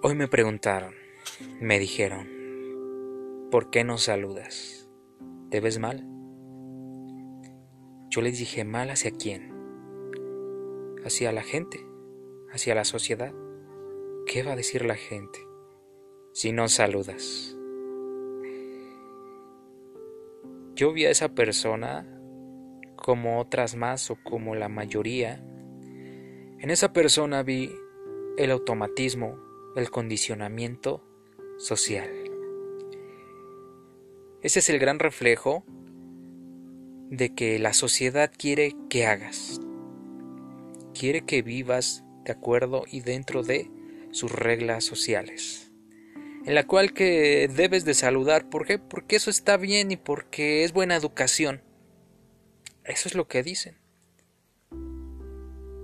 Hoy me preguntaron, me dijeron, ¿por qué no saludas? ¿Te ves mal? Yo les dije, ¿mal hacia quién? Hacia la gente, hacia la sociedad. ¿Qué va a decir la gente si no saludas? Yo vi a esa persona como otras más o como la mayoría. En esa persona vi el automatismo el condicionamiento social. Ese es el gran reflejo de que la sociedad quiere que hagas. Quiere que vivas de acuerdo y dentro de sus reglas sociales. En la cual que debes de saludar. ¿Por qué? Porque eso está bien y porque es buena educación. Eso es lo que dicen.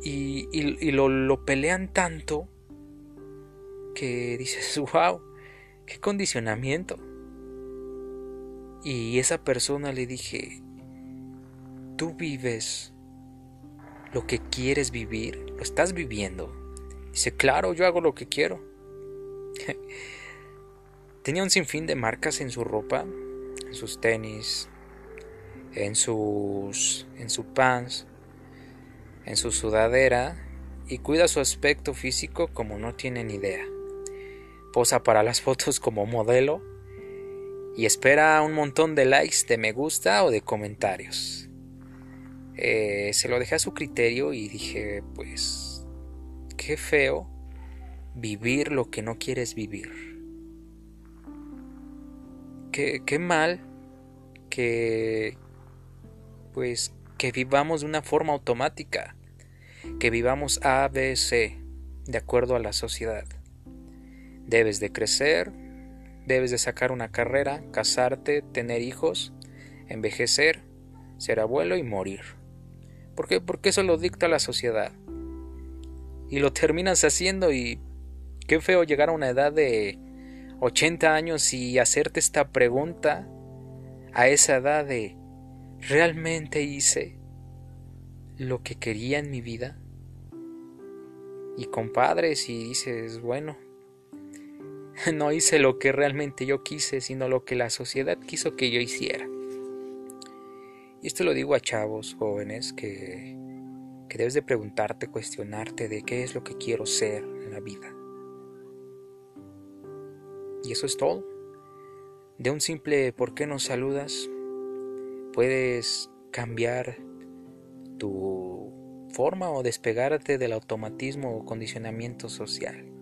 Y, y, lo, lo pelean tanto que dices, wow, qué condicionamiento. Y esa persona le dije, tú vives lo que quieres vivir, lo estás viviendo. Dice, claro, yo hago lo que quiero. Tenía un sinfín de marcas en su ropa, en sus tenis, en sus en su pants, en su sudadera y cuida su aspecto físico como no tienen idea posa para las fotos como modelo y espera un montón de likes, de me gusta o de comentarios. Eh, se lo dejé a su criterio y dije, pues, qué feo vivir lo que no quieres vivir. Qué, qué mal que, pues, que vivamos de una forma automática, que vivamos A, B, C, de acuerdo a la sociedad. Debes de crecer, debes de sacar una carrera, casarte, tener hijos, envejecer, ser abuelo y morir. ¿Por qué? Porque eso lo dicta la sociedad. Y lo terminas haciendo y qué feo llegar a una edad de 80 años y hacerte esta pregunta a esa edad de ¿realmente hice lo que quería en mi vida? Y compadres y dices, bueno, no hice lo que realmente yo quise, sino lo que la sociedad quiso que yo hiciera. Y esto lo digo a chavos jóvenes que, que debes de preguntarte, cuestionarte de qué es lo que quiero ser en la vida. Y eso es todo. De un simple ¿por qué no saludas? puedes cambiar tu forma o despegarte del automatismo o condicionamiento social.